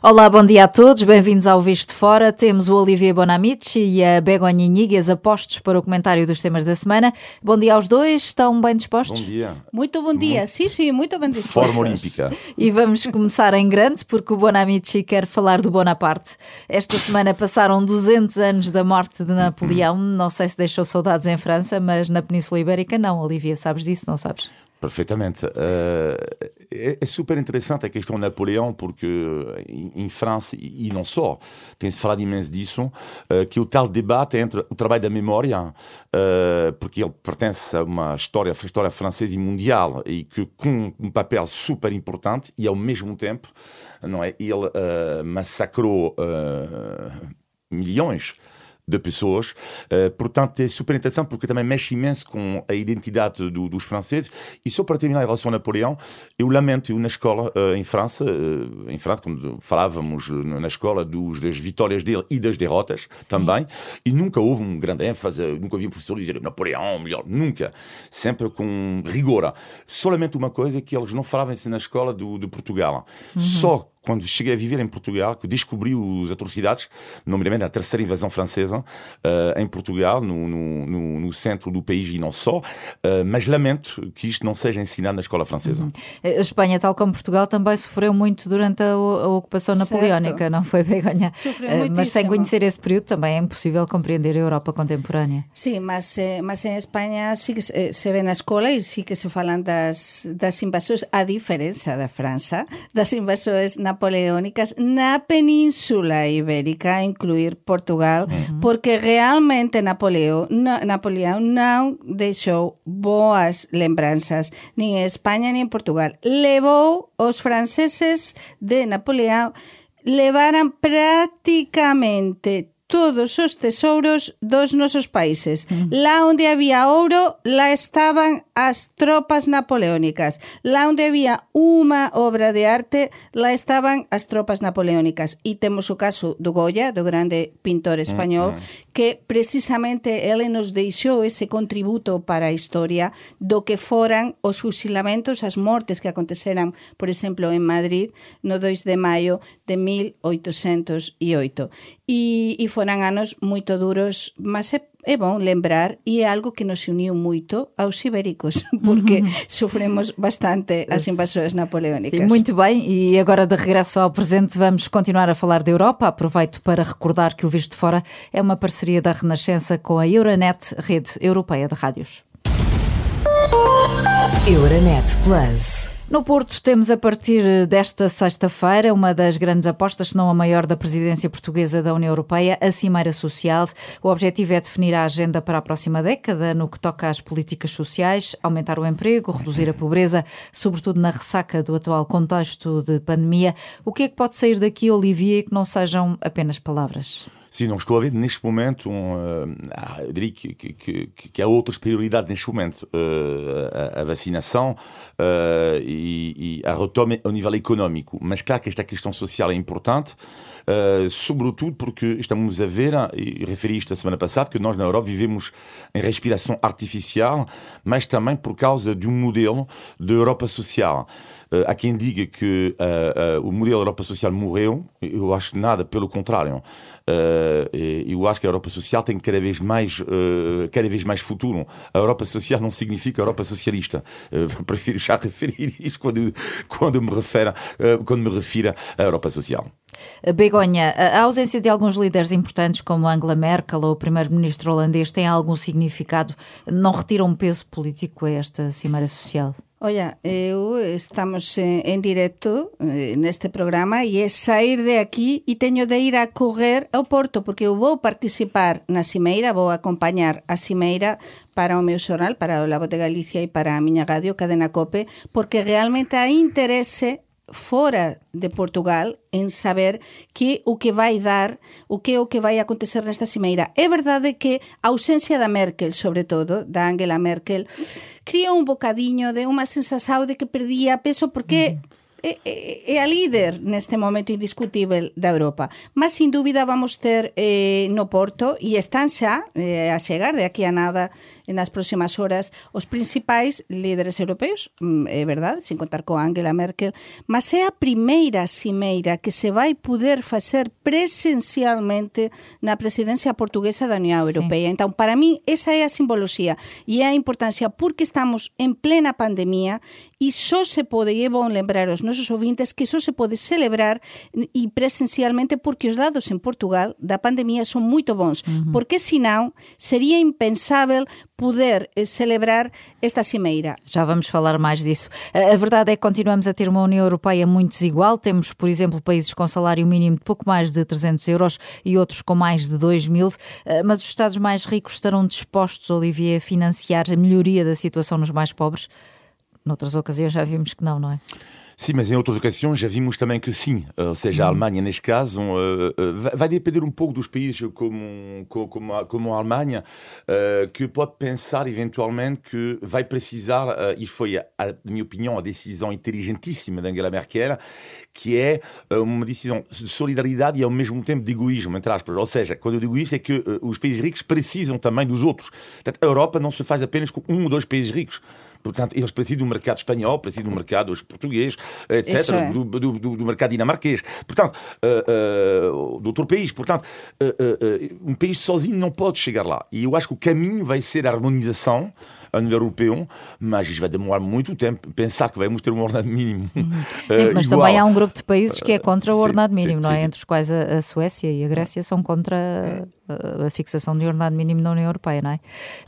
Olá, bom dia a todos, bem-vindos ao Visto Fora. Temos o Olivier Bonamici e a Begonha Inigas apostos para o comentário dos temas da semana. Bom dia aos dois, estão bem dispostos? Bom dia. Muito bom dia, sim, sim, muito bem dispostos. Forma olímpica. E vamos começar em grande, porque o Bonamici quer falar do Bonaparte. Esta semana passaram 200 anos da morte de Napoleão. Não sei se deixou saudades em França, mas na Península Ibérica não. Olivia, sabes disso, não sabes? Perfeitamente. Uh, é, é, super interessante a questão de Napoleão, porque em, em França, e, não só, tem-se falado imenso disso, uh, que o tal debate entre o trabalho da memória, uh, porque ele pertence a uma história, história francesa e mundial, e que com um papel super importante, e ao mesmo tempo, não é, ele massacrou milhões de pessoas. Uh, portanto, é super interessante porque também mexe imenso com a identidade do, dos franceses. E só para terminar em relação a Napoleão, eu lamento, eu na escola uh, em França, uh, em França, quando falávamos na escola dos, das vitórias dele e das derrotas Sim. também, e nunca houve um grande ênfase, nunca ouvi um professor dizer Napoleão, melhor, nunca. Sempre com rigor. Solamente uma coisa é que eles não falavam isso na escola do, de Portugal. Uhum. Só quando cheguei a viver em Portugal, que descobri as atrocidades, nomeadamente a terceira invasão francesa uh, em Portugal, no, no, no, centro do país e não só, uh, mas lamento que isto não seja ensinado na escola francesa. Uhum. A Espanha, tal como Portugal, também sofreu muito durante a, a ocupação certo. napoleónica, não foi, Begonha? Sofreu uh, mas sem conhecer esse período também é impossível compreender a Europa contemporânea. Sim, mas, mas em Espanha que se, se vê na escola e sí que se falam das, das invasões, a diferença da França, das invasões na napoleónicas na Península Ibérica, incluir Portugal, uhum. porque realmente Napoleão, na, Napoleão não deixou boas lembranças, nem em Espanha nem em Portugal. Levou os franceses de Napoleão levaram praticamente todos os tesouros dos nosos países. Mm. Lá onde había ouro, lá estaban as tropas napoleónicas. Lá onde había unha obra de arte, lá estaban as tropas napoleónicas. E temos o caso do Goya, do grande pintor español, mm que precisamente ele nos deixou ese contributo para a historia do que foran os fusilamentos, as mortes que aconteceran, por exemplo, en Madrid no 2 de maio de 1808. E, e foran anos moito duros, mas é é bom lembrar e é algo que nos uniu moito aos ibéricos, porque sofremos bastante as invasões napoleónicas. Sim, muito bem, e agora de regresso ao presente vamos continuar a falar da Europa. Aproveito para recordar que o Visto de Fora é uma parceria da Renascença com a Euronet, rede europeia de rádios. Euronet Plus. No Porto temos a partir desta sexta-feira uma das grandes apostas, se não a maior da presidência portuguesa da União Europeia, a Cimeira Social. O objetivo é definir a agenda para a próxima década no que toca às políticas sociais, aumentar o emprego, reduzir a pobreza, sobretudo na ressaca do atual contexto de pandemia. O que é que pode sair daqui, Olivia, que não sejam apenas palavras? Sim, não estou a ver neste momento, um, uh, eu diria que, que, que, que, há outras prioridades neste momento. Uh, a, a, vacinação uh, e, e, a retoma ao nível económico. Mas claro que esta questão social é importante, sobretudo porque estamos a ver, e referi isto a semana passada, que nós na Europa vivemos em respiração artificial, mas também por causa de um modelo de Europa social. Uh, há quem diga que uh, uh, o modelo Europa Social morreu, eu acho nada, pelo contrário. eu acho que a Europa Social tem cada vez mais, cada vez mais futuro. A Europa Social não significa Europa Socialista. prefiro já referir isto quando, quando, me, refere, quando me refiro à Europa Social. Begonha, a ausência de alguns líderes importantes como Angela Merkel ou o primeiro-ministro holandês tem algum significado? Não retira um peso político a esta Cimeira Social? Olla, eu estamos eh, en directo eh, neste programa e é sair de aquí e teño de ir a correr ao Porto porque eu vou participar na Cimeira, vou acompañar a Cimeira para o meu xornal, para o Labo de Galicia e para a miña radio Cadena Cope, porque realmente hai interese fora de Portugal en saber que o que vai dar, o que o que vai acontecer nesta cimeira. É verdade que a ausencia da Merkel, sobre todo, da Angela Merkel, criou un bocadiño de unha sensación de que perdía peso porque é, é, é a líder neste momento indiscutível da Europa. Mas, sin dúbida, vamos ter eh, no Porto, e están xa eh, a chegar de aquí a nada nas próximas horas, os principais líderes europeus, mm, é verdade, sin contar con Angela Merkel, mas é a primeira cimeira que se vai poder facer presencialmente na presidencia portuguesa da Unión Europea. Sí. Entón, para mí, esa é a simboloxía e é a importancia porque estamos en plena pandemia e só se pode, e é bom lembrar aos nosos ouvintes que só se pode celebrar e presencialmente porque os dados en Portugal da pandemia son moito bons, uh -huh. porque senão sería impensável poder eh, celebrar esta cimeira. Já vamos falar mais disso. A verdade é que continuamos a ter uma União Europeia muito desigual. Temos, por exemplo, países com salário mínimo de pouco mais de 300 euros e outros com mais de 2 mil, eh, mas os Estados mais ricos estarão dispostos, Olivier, a financiar a melhoria da situação nos mais pobres? Noutras ocasiões já vimos que não, não é? Sim, mas em outras ocasiões já vimos também que sim. Ou seja, a uhum. Alemanha, neste caso, uh, uh, vai depender um pouco dos países como, como, a, como a Alemanha, uh, que pode pensar eventualmente que vai precisar, e foi, na minha opinião, a decisão inteligentíssima de Angela Merkel, que é uma decisão de solidariedade e ao mesmo tempo de egoísmo, entre aspas. Ou seja, quando eu digo isso é que os países ricos precisam também dos outros. Portanto, a Europa não se faz apenas com um ou dois países ricos. Portanto, eles precisam do mercado espanhol, precisam do mercado português, etc., é. do, do, do, do, mercado dinamarquês, portanto, uh, uh, do outro país. Portanto, uh, um país sozinho não pode chegar lá. E eu acho que o caminho vai ser a harmonização a nível europeu, mas isto vai demorar muito tempo. Pensar que vamos ter um ordenado mínimo. Uhum. Uh, mas igual. também há um grupo de países que é contra o ordenado mínimo, sim, não é? Sim, sim. Entre os quais a, a, Suécia e a Grécia são contra a, a fixação de ordenado mínimo na União Europeia, não é?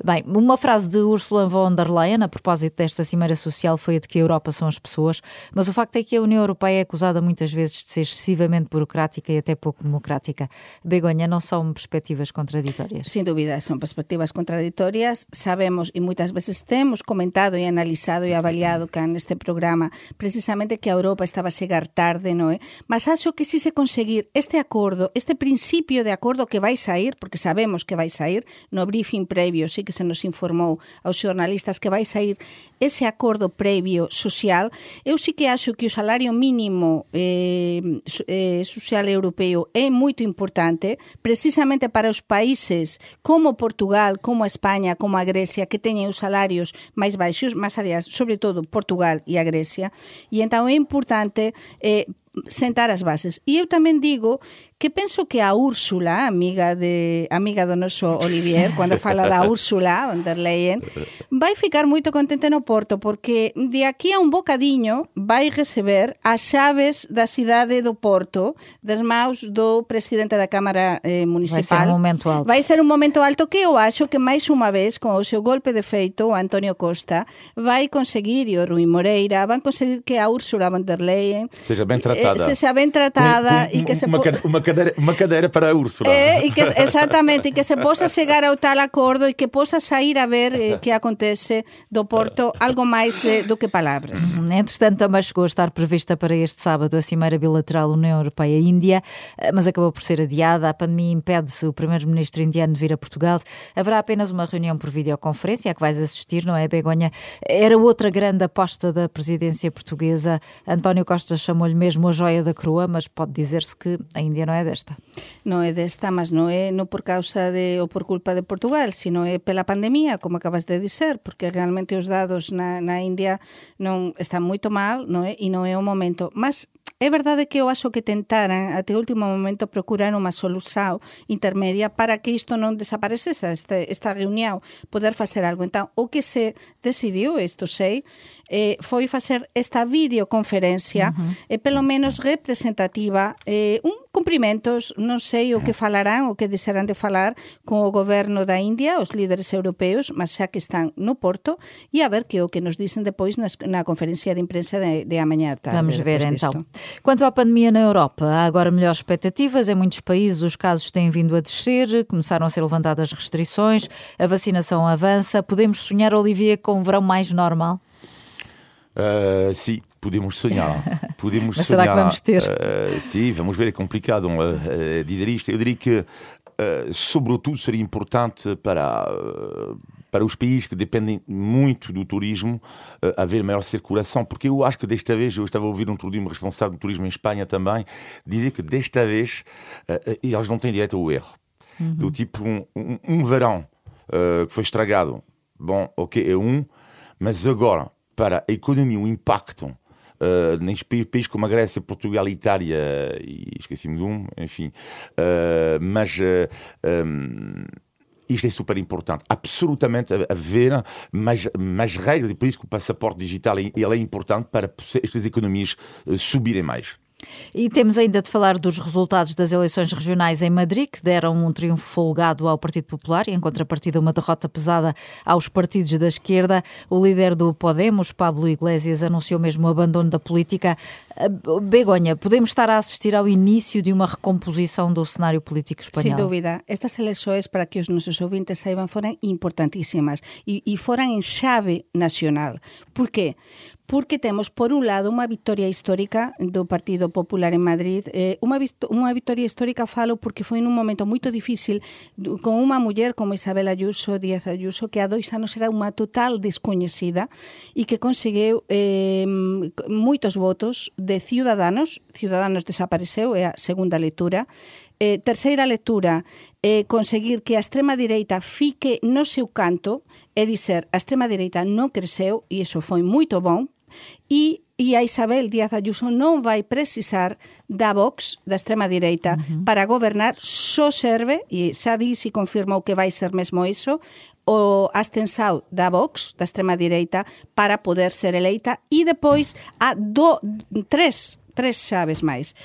Bem, uma frase de Ursula von der Leyen a propósito desta Cimeira Social foi a de que a Europa são as pessoas, mas o facto é que a União Europeia é acusada muitas vezes de ser excessivamente burocrática e até pouco democrática. Begonha, não são perspectivas contraditórias? Sem dúvida, são perspectivas contraditórias. Sabemos e muitas vezes temos comentado e analisado e avaliado cá neste programa precisamente que a Europa estaba a chegar tarde, non é? Mas acho que si se conseguir este acordo, este principio de acordo que vai sair, porque sabemos que vai sair, no briefing previo sí que se nos informou aos xornalistas que vai sair ese acordo previo social, eu sí que acho que o salario mínimo eh, eh, social europeo é moito importante, precisamente para os países como Portugal, como a España, como a Grecia, que teñen os salarios máis baixos, máis aliás, sobre todo Portugal e a Grecia, e então é importante eh, sentar as bases. E eu tamén digo que penso que a Úrsula, amiga de amiga do noso Olivier, cando fala da Úrsula von der Leyen, vai ficar moito contente no Porto porque de aquí a un bocadiño vai receber as chaves da cidade do Porto das maus do presidente da Cámara eh, Municipal. Vai ser un momento alto. Vai ser un momento alto que eu acho que máis unha vez con o seu golpe de feito o Antonio Costa vai conseguir e o Rui Moreira van conseguir que a Úrsula von der Leyen seja ben tratada. Eh, seja ben tratada e que se uma, uma cadeira, uma cadeira para a Úrsula. É, e que, exatamente, e que se possa chegar ao tal acordo e que possa sair a ver eh, que acontece do Porto algo máis de, do que palavras. Uhum. Entretanto, também chegou a estar prevista para este sábado a Cimeira Bilateral União Europeia-Índia, eh, mas acabou por ser adiada. A pandemia impede-se o primeiro-ministro indiano de vir a Portugal. Haverá apenas uma reunião por videoconferência, a que vais assistir, não é, Begonha? Era outra grande aposta da presidência portuguesa. António Costa chamou-lhe mesmo a joia da coroa, mas pode dizer-se que a Índia não é é desta. Non é desta, mas non é non por causa de ou por culpa de Portugal, sino é pela pandemia, como acabas de dizer, porque realmente os dados na, na India non están moito mal, non é? E non é o momento. Mas É verdade que eu acho que tentaran até o último momento procurar unha solución intermedia para que isto non desaparecese este, esta reunión, poder facer algo. Entón, o que se decidiu, isto sei, eh, foi facer esta videoconferencia uh -huh. eh, pelo menos representativa eh, un cumprimentos, non sei o que falarán o que desearán de falar con o goberno da India, os líderes europeos, mas xa que están no Porto e a ver que o que nos dicen depois nas, na conferencia de imprensa de, de amanhã tarde. Vamos ver então. Quanto à pandemia na Europa, há agora melhores expectativas. Em muitos países os casos têm vindo a descer, começaram a ser levantadas restrições, a vacinação avança. Podemos sonhar, Olivia, com um verão mais normal? Uh, sim, podemos sonhar. Podemos Mas sonhar. será que vamos ter? Uh, sim, vamos ver, é complicado uh, dizer isto. Eu diria que, sobretudo, seria importante para para os países que dependem muito do turismo haver maior circulação, porque eu acho que desta vez, eu estava a ouvir um turismo responsável do turismo em Espanha também, dizer que desta vez eles não têm direito ao erro. Uhum. Do tipo, um, um, um verão que foi estragado, bom, ok, é um, mas agora, para a economia, o impacto Uh, nestes países como a Grécia, Portugal, Itália e esqueci-me de um, enfim. Uh, mas uh, um, isto é super importante, absolutamente haver mais, mais regras, e por isso que o passaporte digital ele é importante para estas economias subirem mais. E temos ainda de falar dos resultados das eleições regionais em Madrid, que deram um triunfo folgado ao Partido Popular e, em contrapartida, uma derrota pesada aos partidos da esquerda. O líder do Podemos, Pablo Iglesias, anunciou mesmo o abandono da política. Ah, Begonha, podemos estar a assistir ao início de uma recomposição do cenário político espanhol? Sem dúvida. Estas eleições, para que os nossos ouvintes saibam, foram importantíssimas e, e foram em chave nacional. Por quê? porque temos, por un lado, unha victoria histórica do Partido Popular en Madrid. Eh, unha, unha victoria histórica, falo, porque foi nun momento moito difícil con unha muller como Isabel Ayuso, Díaz Ayuso, que a dois anos era unha total descoñecida e que conseguiu eh, moitos votos de Ciudadanos. Ciudadanos desapareceu, é a segunda lectura. Eh, terceira lectura, eh, conseguir que a extrema direita fique no seu canto, é dizer, a extrema direita non creceu, e iso foi moito bon, e e a Isabel Díaz Ayuso non vai precisar da Vox, da extrema direita, uh -huh. para gobernar, só serve, e xa di se confirmou que vai ser mesmo iso, o ascensao da Vox, da extrema direita, para poder ser eleita, e depois a do, tres, tres xaves máis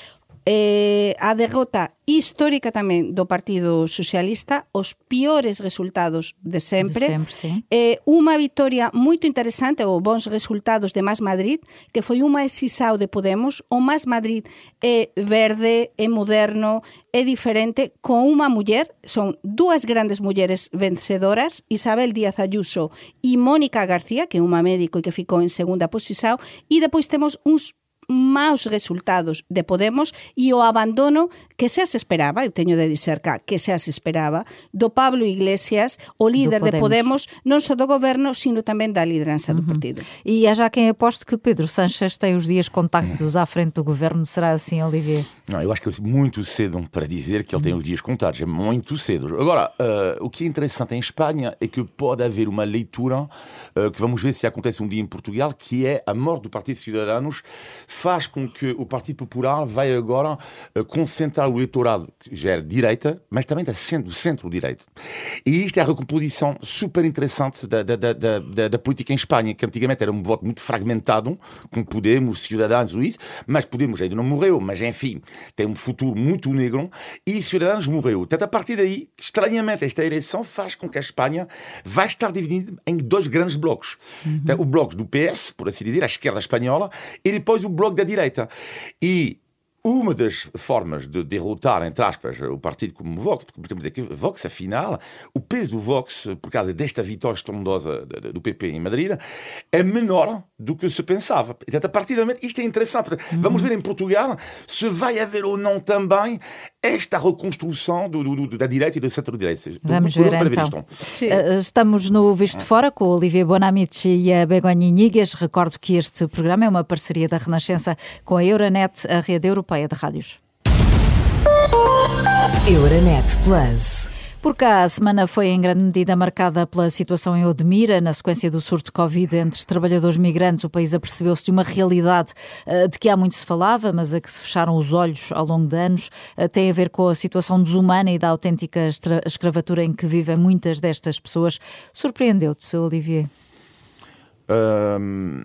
eh, a derrota histórica tamén do Partido Socialista, os piores resultados de sempre, de sempre sí. eh, unha vitoria moito interesante, ou bons resultados de Más Madrid, que foi unha exisao de Podemos, o Más Madrid é verde, é moderno, é diferente, con unha muller, son dúas grandes mulleres vencedoras, Isabel Díaz Ayuso e Mónica García, que é unha médico e que ficou en segunda posisao, e depois temos uns maus resultados de Podemos e o abandono que se esperaba, eu teño de dizer cá, que se esperaba, do Pablo Iglesias, o líder Podemos. de Podemos, non só do goberno, sino tamén da liderança do partido. E há já quem aposte que Pedro Sanches tem os dias contactos à frente do governo, será assim, Olivier? Não, eu acho que é muito cedo para dizer que ele tem os dias contados, é muito cedo. Agora, uh, o que é interessante em Espanha é que pode haver uma leitura, uh, que vamos ver se acontece um dia em Portugal, que é a morte do Partido Cidadanos faz com que o Partido Popular vai agora uh, concentrar o eleitorado, que já é direita, mas também da centro, centro-direita. E isto é a recomposição super interessante da, da, da, da, política em Espanha, que antigamente era um voto muito fragmentado, com Podemos, Ciudadanos, Luís, mas Podemos ainda não morreu, mas enfim, tem um futuro muito negro, e Ciudadanos morreu. Portanto, a partir daí, estranhamente, esta eleição faz com que a Espanha vai estar dividida em dois grandes blocos. Uhum. Então, o bloco do PS, por assim dizer, a esquerda espanhola, e depois o bloco da direita. E uma das formas de derrotar, entre aspas, o partido como Vox, porque podemos dizer que Vox, afinal, o peso do Vox, por causa desta vitória estrondosa do PP em Madrid, é menor do que se pensava. Portanto, a partir do momento, isto é interessante. Vamos ver em Portugal se vai haver ou não também esta reconstrução do, do, do, da direita e do centro-direita. Vamos ver, então. Eh, estamos no Visto de Fora com o Olivier Bonamici e a Begonha Inigas. Recordo que este programa é uma parceria da Renascença com a Euronet, a rede europeia de rádios. Euronet Plus. Por cá, a semana foi em grande medida marcada pela situação em Odmira. Na sequência do surto de Covid entre trabalhadores migrantes, o país apercebeu-se de uma realidade uh, de que há muito se falava, mas a que se fecharam os olhos ao longo de anos. Uh, tem a ver com a situação desumana e da autêntica escravatura em que vivem muitas destas pessoas. Surpreendeu-te, Olivier? Um,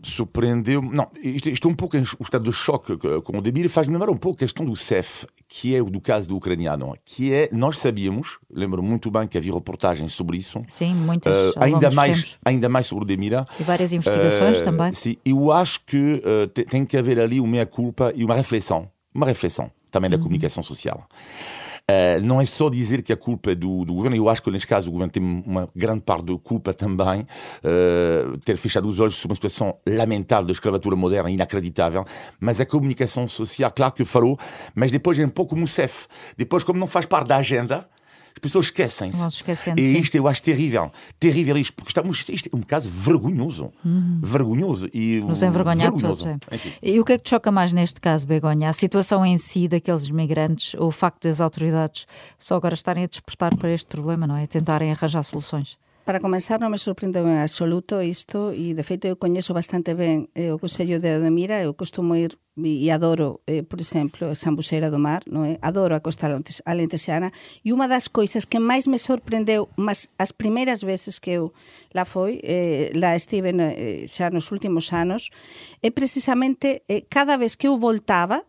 surpreendeu não é um pouco o estado de choque com o Debir faz lembrar um pouco a questão do CEF que é o do caso do ucraniano que é nós sabíamos lembro muito bem que havia reportagens sobre isso. Sim muitas uh, ainda mais tempos. ainda mais sobre o Demira e várias investigações uh, também. sim eu acho que uh, tem que haver ali uma meia culpa e uma reflexão. Uma reflexão também da uhum. comunicação social Uh, não é só dizer que a culpa é do, do, governo, eu acho que neste caso o governo tem uma grande parte de culpa também, uh, ter fechado os olhos sobre uma situação lamentável da escravatura moderna, inacreditável, mas a comunicação social, claro que falou, mas depois é um pouco como o CEF. Depois, como não faz parte da agenda, as pessoas esquecem-se. Esquecendo, E isto eu acho terrível. Terrível isto, porque estamos, isto é um caso vergonhoso. Vergonhoso. E, Nos envergonhar vergonhoso. todos. É. E o que é que te choca mais neste caso, Begonha? A situação em si daqueles imigrantes ou o facto das autoridades só agora estarem a despertar para este problema, não é? Tentarem arranjar soluções. Para comenzar, non me sorprende en absoluto isto e, de feito, eu coñezo bastante ben eh, o Consello de Ademira, eu costumo ir e adoro, eh, por exemplo, Sambuceira do Mar, non é? Adoro a costa alentesiana e unha das coisas que máis me sorprendeu, mas as primeiras veces que eu la foi, eh, la estive eh, xa nos últimos anos, é precisamente eh, cada vez que eu voltaba,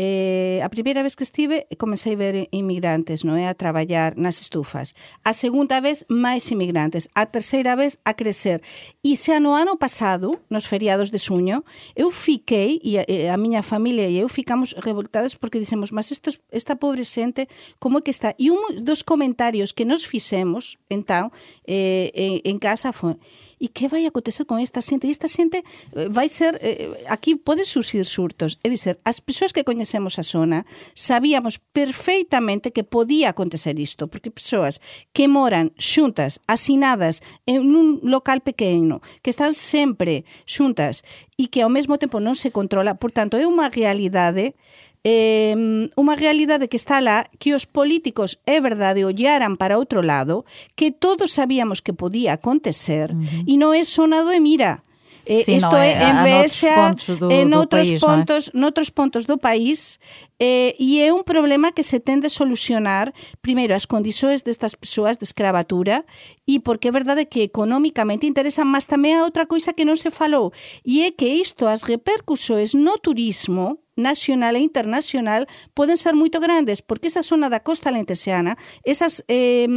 Eh, a primeira vez que estive comecei a ver inmigrantes non é? a traballar nas estufas. A segunda vez máis inmigrantes. A terceira vez a crecer e xa no ano pasado nos feriados de suño eu fiquei e a, e a miña familia e eu ficamos revoltados porque dicemos mas esta pobre xente como é que está? E un dos comentarios que nos fixemos entón eh, en, en casa foi E que vai acontecer con esta xente? E esta xente eh, vai ser... Eh, aquí pode surgir surtos. É dizer, as persoas que coñecemos a zona sabíamos perfeitamente que podía acontecer isto, porque persoas que moran xuntas, asinadas en un local pequeno, que están sempre xuntas e que ao mesmo tempo non se controla, por tanto, é unha realidade eh, unha realidade que está lá que os políticos, é verdade, ollaran para outro lado, que todos sabíamos que podía acontecer uh -huh. e non é sonado e mira, Eh, sí, isto no, é, é en Bexa, do, en outros país, pontos, no noutros pontos do país, eh, e é un problema que se tende a solucionar, primeiro, as condições destas persoas de escravatura, e porque é verdade que económicamente interesa mas tamén a outra coisa que non se falou, e é que isto, as repercusoes no turismo, nacional e internacional poden ser moito grandes, porque esa zona da costa lentexana, esas, eh,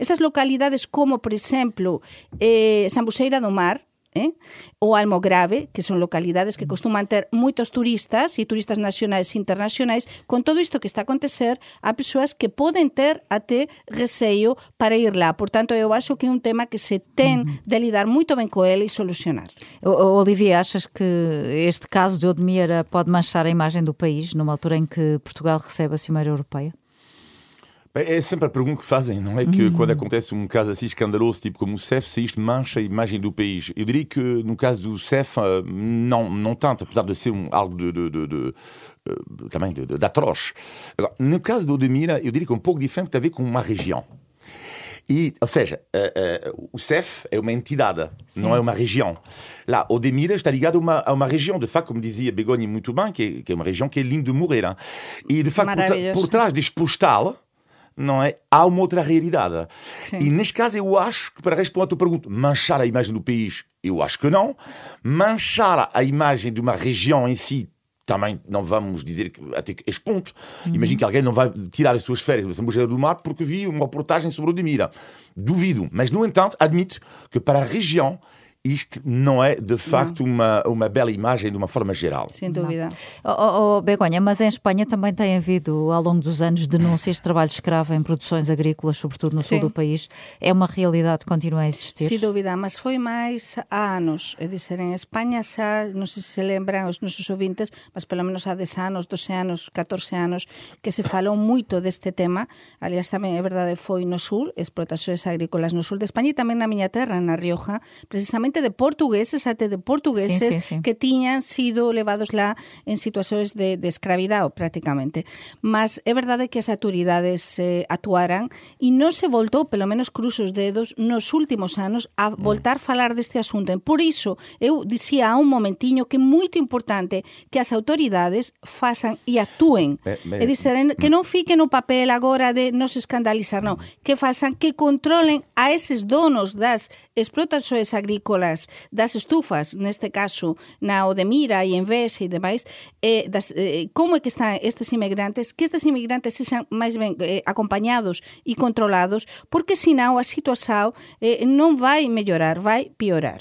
esas localidades como, por exemplo, eh, Sambuceira do Mar, eh? ou Almograve, que son localidades que costuman ter moitos turistas e turistas nacionais e internacionais, con todo isto que está a acontecer, há persoas que poden ter até receio para ir lá. Por tanto, eu acho que é un tema que se ten de lidar moito ben co ele e solucionar. Olivia, achas que este caso de Odmira pode manchar a imagem do país numa altura em que Portugal recebe a Cimeira Europeia? Bem, É sempre a pergunta que fazem, não é? Que quando acontece um caso assim escandaloso, tipo como o CEF, se isto mancha a imagem do país. Eu diria que no caso do CEF, eh, não, não tanto, apesar de ser um, algo de, de, de, de, eh, também de, de, de atroz. Agora, no caso do Odemira, eu diria que é um pouco diferente, tem a ver com uma região. E, ou seja, eh, eh, o CEF é uma entidade, não é uma região. Lá, Odemira está ligado a uma, a uma região, de facto, como dizia Begonha muito bem, que é, que é uma região que é linda de morrer. hein? E, de facto, por, por trás deste postal, não é? Há uma outra realidade. Sim. E neste caso eu acho que, para responder à tua pergunta, manchar a imagem do país, eu acho que não. Manchar a imagem de uma região em si, também não vamos dizer que até que este ponto. Imagino que alguém não vai tirar as suas férias da Sambuceira do Mar porque viu uma reportagem sobre o Demira. Duvido. Mas, no entanto, admito que para a região isto não é, de facto, uma, uma bela imagem de uma forma geral. Sem dúvida. Oh, oh, oh, Begonha, mas em Espanha também tem havido, ao longo dos anos, denúncias de trabalho escravo em produções agrícolas, sobretudo no sul Sim. do país. É uma realidade que continua a existir? Sin dúbida, mas foi máis há anos. É dizer, en España xa, non sei se se lembran os nosos ouvintes, mas pelo menos há 10 anos, 12 anos, 14 anos, que se falou moito deste tema. Aliás, tamén é verdade, foi no sur, explotacións agrícolas no sur de España e tamén na miña terra, na Rioja, precisamente de portugueses, até de portugueses Sí, sí, sí. que tiñan sido levados lá en situacións de, de escravidao, prácticamente. Mas é verdade que as autoridades eh, actuaran e non se voltou, pelo menos cruzo os dedos, nos últimos anos a voltar a falar deste asunto. E Por iso, eu dicía há un momentiño que é moito importante que as autoridades fasan e actúen. Eh, eh, É dizer, que non fique no papel agora de non se escandalizar, non. Que fasan, que controlen a eses donos das explotações agrícolas, das estufas, neste caso, na Odemira e en Vese e demais, eh, das, eh, como é que están estes inmigrantes, que estes inmigrantes sexan máis ben eh, acompañados e controlados, porque senão a situação eh, non vai mellorar, vai piorar.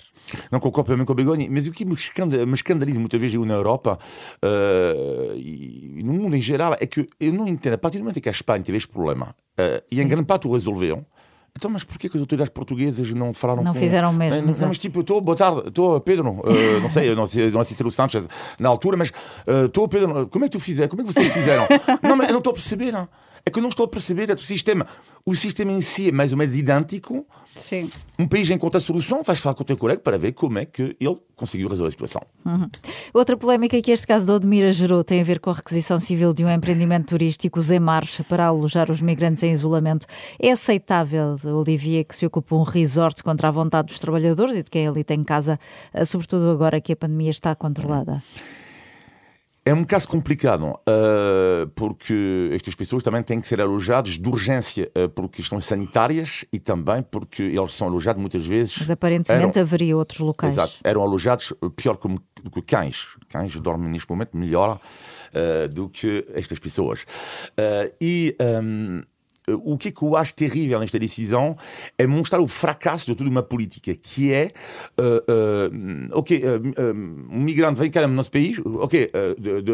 Não concordo plenamente com a Begonha, mas o que me escandaliza, muitas vezes eu na Europa eh, e no mundo em geral é que eu não entendo, a partir do momento em que a Espanha teve este problema eh, e em grande parte o resolveu, então, mas porquê que as autoridades portuguesas não falaram Não com... fizeram mesmo, Mas, exato. mas tipo, estou, boa tarde, estou, Pedro, eh, não sei, não sei, não sei se era o Sanchez na altura, mas eh, estou, Pedro, como é que tu fizeram? Como é que vocês fizeram? não, mas eu não estou a perceber, não. É que eu não estou a perceber é o sistema. o sistema em si é mais ou menos idêntico. Sim. Um país encontra a solução, vais falar com o teu colega para ver como é que ele conseguiu resolver a situação. Uhum. Outra polémica que este caso de Odmira gerou tem a ver com a requisição civil de um empreendimento turístico, Zemars, para alojar os migrantes em isolamento. É aceitável, Olivier, que se ocupe um resort contra a vontade dos trabalhadores e de quem ali tem casa, sobretudo agora que a pandemia está controlada? É um caso complicado, uh, porque estas pessoas também têm que ser alojadas de urgência uh, por questões sanitárias e também porque eles são alojados muitas vezes. Mas aparentemente eram, haveria outros locais. Exato, eram alojados pior que, do que cães. Cães dormem neste momento melhor uh, do que estas pessoas. e. Um, o que, é que eu acho terrível nesta decisão é mostrar o fracasso de toda uma política, que é, uh, uh, ok, uh, um migrante vem cá no nosso país, ok,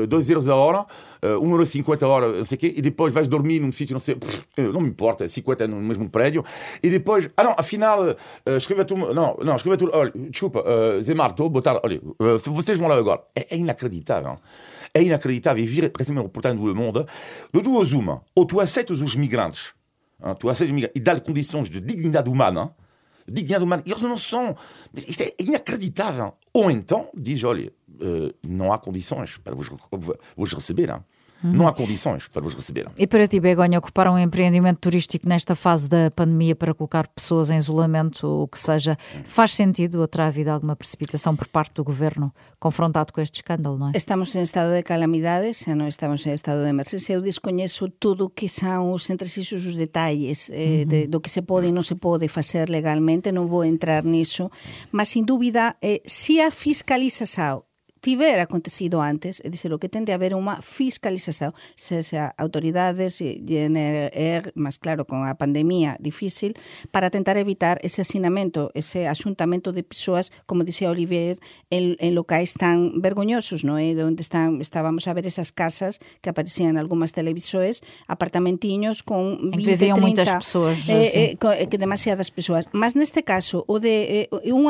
2 euros a hora, 1,50 euro 50 a hora, não sei o quê, e depois vais dormir num sítio, não sei, pff, não me importa, 50 no mesmo prédio, e depois, ah não, afinal, escreva tu, não, não, escreva tu, olha, desculpa, uh, Zé Marto, botar, olha, vocês vão lá agora. É, é inacreditável. É inacreditável. E vir recentemente reportagem do Le Monde, de duas uma, ou tu aceitas os migrantes, hein, tu aceitas os migrantes e dá-lhe condições de dignidade humana, dignidade humana, eles não são. Isto é inacreditável. Ou então diz: olha, uh, não há condições para vos, vos. Hein? Uhum. Não há condições para vos receber. E para ti, Begonha, ocupar um empreendimento turístico nesta fase da pandemia para colocar pessoas em isolamento, o que seja, faz sentido ou terá havido alguma precipitação por parte do governo confrontado com este escândalo, não é? Estamos em estado de calamidades, não estamos em estado de emergência. Eu desconheço tudo o que são os entresijos, os detalhes eh, uhum. de, do que se pode e não se pode fazer legalmente, não vou entrar nisso, mas sem dúvida, eh, se a fiscalização tiver acontecido antes, é dizer, o que tende a haber unha fiscalización, se xa autoridades e GNR, máis claro, con a pandemia difícil, para tentar evitar ese asinamento, ese asuntamento de persoas, como dixía Olivier, en, en locais tan vergoñosos, non é? Onde están, estábamos a ver esas casas que aparecían en algunhas televisores, apartamentiños con 20, 30... muitas persoas, eh, eh, que demasiadas persoas. Mas neste caso, o de eh, un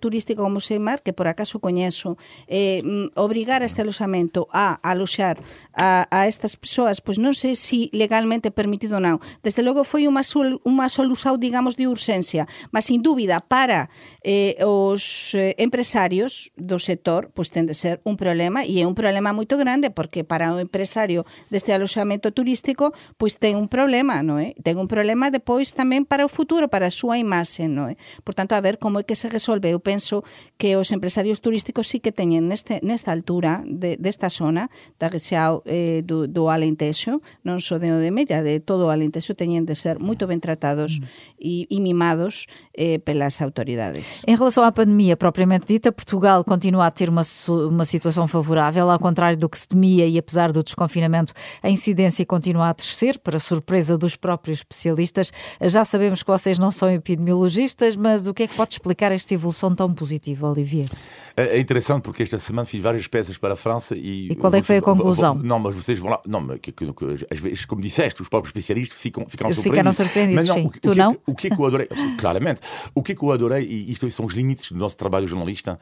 turístico como Seimar, que por acaso coñezo, eh, obrigar a este aloxamento a aloxar a, a estas persoas, pois non sei se si legalmente permitido ou non. Desde logo foi unha, sol, unha solución, digamos, de urxencia, mas sin dúbida para eh, os eh, empresarios do sector, pois ten de ser un problema, e é un problema moito grande, porque para o empresario deste aloxamento turístico, pois ten un problema, non é? Ten un problema depois tamén para o futuro, para a súa imaxe, non é? Por tanto, a ver como é que se resolve. Eu penso que os empresarios turísticos sí que teñen teñen neste, nesta altura de, desta zona da rexiao eh, do, do Alentexo, non só de de Mella, de todo o Alentexo teñen de ser moito ben tratados e, e mimados eh, pelas autoridades. Em relação à pandemia propriamente dita, Portugal continua a ter uma, uma situação favorável, ao contrário do que se temia e apesar do desconfinamento, a incidência continua a descer, para surpresa dos próprios especialistas. Já sabemos que vocês não são epidemiologistas, mas o que é que pode explicar esta evolução tão positiva, Olivier? É, é interessante porque esta semana fiz várias peças para a França e. E qual é que foi a conclusão? Não, mas vocês vão lá. Não, mas que, que, que, às vezes, como disseste, os próprios especialistas ficam, ficaram surpreendidos. Ficaram surpreendidos, mas não, sim. O, tu o que, não? O que é que eu adorei? Claramente. O que é que eu adorei, e isto são os limites do nosso trabalho jornalista,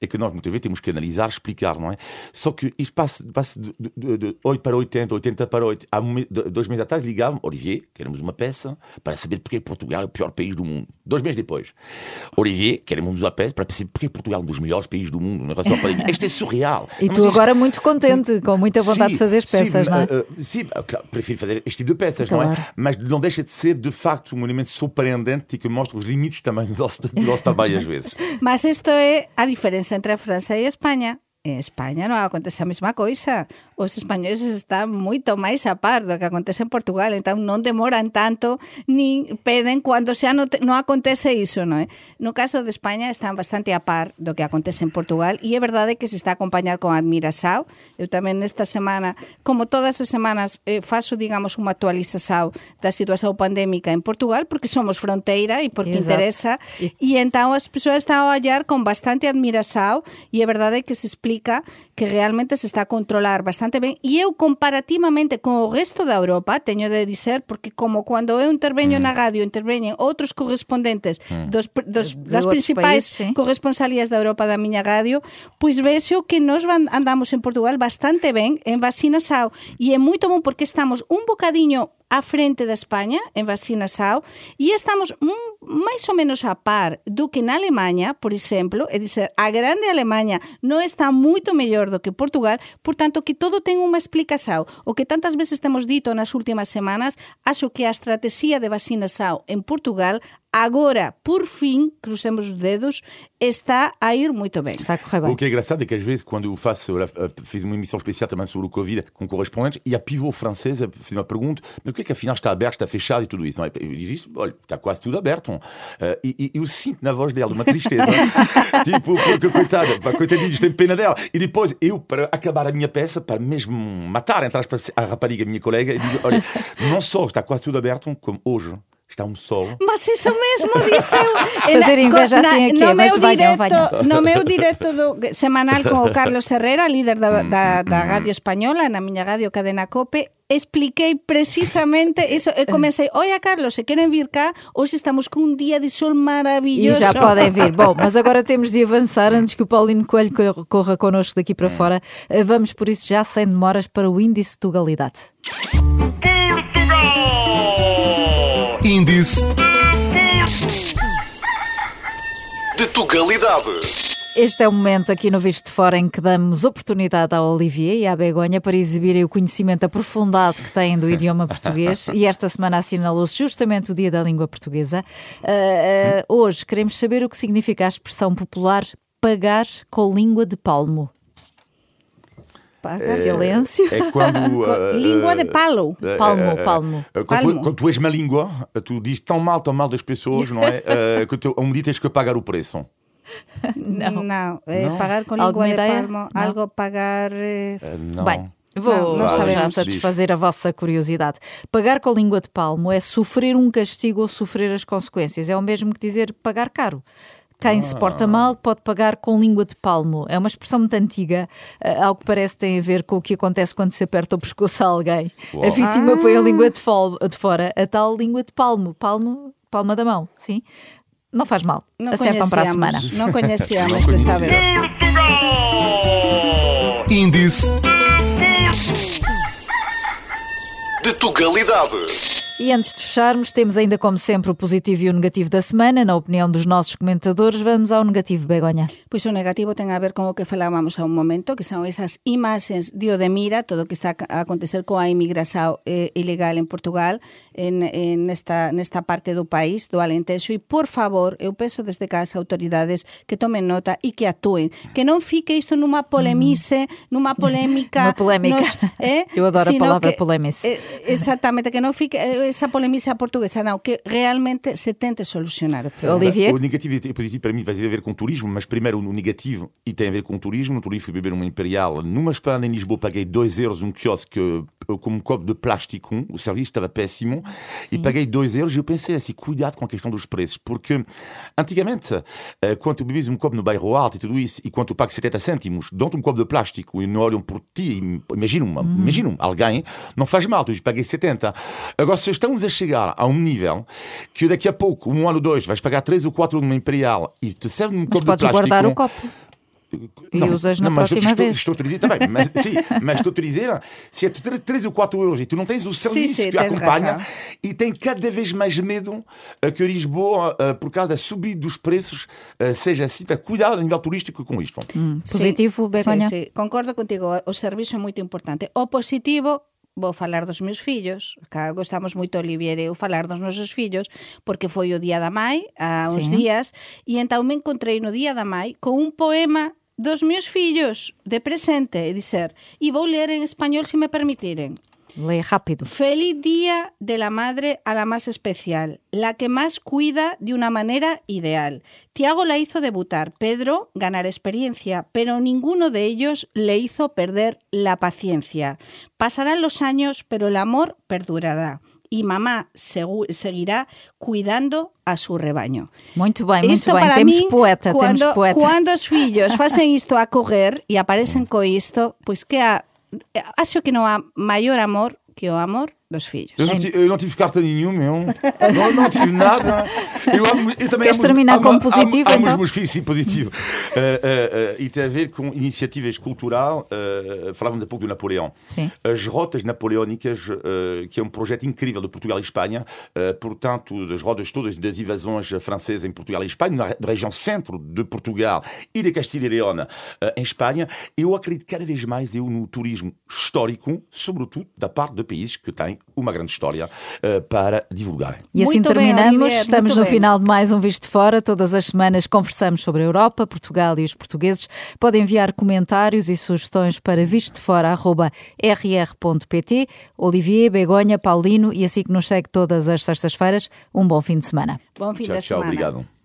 é que nós muitas vezes temos que analisar, explicar, não é? Só que isto passa, passa de, de, de 8 para 80, 80 para 8. Há dois meses atrás ligavam, Olivier, queremos uma peça para saber porque Portugal é o pior país do mundo. Dois meses depois, Olivier, queremos uma peça para saber porque Portugal é um dos melhores países do mundo relação à pandemia. Isto é surreal. E tu agora muito contente, com muita vontade sim, de fazer peças, sim, não é? Uh, sim, claro, prefiro fazer este tipo de peças, claro. não é? Mas não deixa de ser, de facto, um elemento surpreendente e que mostra os limites também do nosso, do nosso trabalho às vezes. Mas isto é a diferença entre a França e a Espanha. En España non acontece a mesma coisa. Os españoles están moito máis a par do que acontece en Portugal, entón non demoran tanto ni peden cando xa non, non acontece iso, non é? No caso de España están bastante a par do que acontece en Portugal e é verdade que se está a acompañar con admiração. Eu tamén nesta semana, como todas as semanas, eh, faço, digamos, unha actualização da situación pandémica en Portugal porque somos fronteira e porque Exacto. interesa e, e entón as persoas están a olhar con bastante admiração e é verdade que se explica que realmente se está a controlar bastante ben e eu comparativamente con o resto da Europa teño de dizer porque como cando eu interveño mm. na radio interveñen outros correspondentes mm. dos, dos, das principais país, sí. corresponsalías da Europa da miña radio pois vexo que nos andamos en Portugal bastante ben en vacinação e é moito bom porque estamos un bocadiño à frente da Espanha em vacinação e estamos mais ou menos a par do que na Alemanha, por exemplo, é dizer, a grande Alemanha não está muito melhor do que Portugal, portanto que todo tem uma explicação. O que tantas vezes temos dito nas últimas semanas, acho que a estratégia de vacinação em Portugal agora, por fim, crucemos os dedos, está a ir muito bem. Está a correr bem. O que é engraçado é que às vezes, quando eu faço, fiz uma emissão especial também sobre o Covid com correspondentes, e a pivô francesa fez uma pergunta, mas o que é que afinal está aberto, está fechado e tudo isso? É? Eu disse, olha, está quase tudo aberto. Uh, e, e, eu sinto na voz dela uma tristeza. tipo, porque coitada, coitadinhos, tem pena dela. E depois, eu, para acabar a minha peça, para mesmo matar, entre aspas, a rapariga, minha colega, digo, olha, não só está quase tudo aberto, como hoje está um sol. Mas isso mesmo disse eu. Fazer inveja assim aqui, no mas meu direto, venham. No meu direto do, semanal com o Carlos Herrera, líder da, da, da Radio Española, na miña radio Cadena Cope, expliquei precisamente eso. E comecei, olha Carlos, se querem vir cá, hoje estamos com um dia de sol maravilhoso. E já podem vir. Bom, mas agora temos de avançar antes que o Paulino Coelho corra connosco daqui para fora. Vamos por isso já sem demoras para o índice de Tugalidade. Índice de Tugalidade. Este é o momento aqui no Visto de Fora em que damos oportunidade à Olivier e à Begonha para exibirem o conhecimento aprofundado que têm do idioma português e esta semana assinalou-se justamente o Dia da Língua Portuguesa. Uh, uh, hoje queremos saber o que significa a expressão popular pagar com língua de palmo. Paga. Silêncio. É quando. uh, língua de palo. Palmo, palmo. Quando, Palmo. Tu, quando tu és má língua, tu dizes tão mal, tão mal das pessoas, não é? Uh, que tu, um dia tens que pagar o preço. Não. Não, é Não? pagar com Alguma língua de ideia? palmo, Não. algo pagar... eh, Uh, não. Bem, vou Não, não já sabemos. satisfazer a vossa curiosidade. Pagar com língua de palmo é sofrer um castigo ou sofrer as consequências. É o mesmo que dizer pagar caro. Quem se porta mal pode pagar com língua de palmo. É uma expressão muito antiga, eh, ao que parece tem a ver com o que acontece quando se aperta o pescoço a alguém. A Uau. vítima põe a língua de, fol- de fora, a tal língua de palmo. Palmo, palma da mão, sim? Não faz mal. Não Acertam para a semana. não conhecíamos desta vez. Índice de Tugalidade. E antes de fecharmos, temos ainda como sempre o positivo e o negativo da semana. Na opinião dos nossos comentadores, vamos ao negativo, Begonha. Pois o negativo ten a ver con o que falábamos a un momento, que son esas imaxes de o de mira, todo o que está a acontecer coa inmigración eh, ilegal en Portugal, en, en nesta, nesta parte do país, do Alentexo, e por favor, eu peço desde cá as autoridades que tomen nota e que actúen, que non fique isto nunha polemice, nunha polémica... Uma polémica. eh, Eu adoro a palavra que, polemice. eh, exactamente, que non fique eh, esa polemice portuguesa, não, que realmente se tente solucionar. Olivier? O negativo e o positivo para mim vai ter a ver com turismo, mas primeiro o negativo e tem a ver com turismo. No turismo fui beber uma Imperial. Numa esplanada em Lisboa paguei 2 euros um quiosque eh, com um copo de plástico. O serviço estava péssimo. E paguei 2 euros e eu pensei assim, cuidado com a questão dos preços. Porque antigamente, eh, quando tu bebes um copo no bairro alto e tudo isso, e quando tu pagas 70 cêntimos, dão-te um copo de plástico e não olham por ti, imagina alguém, não faz mal, tu paguei 70. Agora, se estamos a chegar a um nível que daqui a pouco, um ano ou dois, vais pagar 3 ou 4 numa Imperial e te serve um copo de podes plástico... guardar o copo. E usas na mas próxima estou, vez. Estou a dizer também, mas, sim, mas estou a te dizer, se é 3 ou 4 euros e tu não tens o serviço sim, que tens acompanha razão. e tem cada vez mais medo eh, que Lisboa, eh, por causa da subida dos preços, eh, seja assim, tá, cuidado a nível turístico com isto. Positivo, Sí, Begoña? Sí, sí, concordo contigo, o servizo é moito importante. O positivo vou falar dos meus fillos, cá gostamos moito Olivier eu falar dos nosos fillos, porque foi o Día da Mai, há uns sí. días, e entao me encontrei no Día da Mai con un poema dos meus fillos de presente e dizer, e vou ler en español se me permitiren. Lê rápido. Feliz día de la madre a la más especial, la que más cuida de una manera ideal. Tiago la hizo debutar, Pedro ganar experiencia, pero ninguno de ellos le hizo perder la paciencia. Pasarán los años, pero el amor perdurará. Y mamá segu- seguirá cuidando a su rebaño. Muito bem, muito Isto bem. para Temos min, poeta, quando, temos poeta. Quando os isto a correr e aparecen co isto, pois que a, acho que non há maior amor que o amor dos filhos. Eu não, tive, eu não tive carta nenhuma, eu não, não tive nada. Eu, amo, eu também Queres amo, terminar amo, com amo, positivo, amo, amo então? os meus filhos, sim, positivo. Uh, uh, uh, e tem a ver com iniciativas cultural. Uh, falávamos há pouco do Napoleão. Sim. As rotas napoleónicas, uh, que é um projeto incrível de Portugal e Espanha, uh, portanto, das rotas todas das invasões francesas em Portugal e Espanha, na, região centro de Portugal e de Castilha e León uh, em Espanha, eu acredito cada vez mais eu no turismo histórico, sobretudo da parte de países que têm uma grande história uh, para divulgarem. E assim Muito bem, terminamos. Olivier, Estamos muito no bem. final de mais um Visto de Fora. Todas as semanas conversamos sobre a Europa, Portugal e os portugueses. Podem enviar comentários e sugestões para vistofora.rr.pt. Olivier, Begonha, Paulino e assim que nos segue todas as sextas-feiras. Um bom fim de semana. Bom fim Tchau, de tchau, semana. obrigado.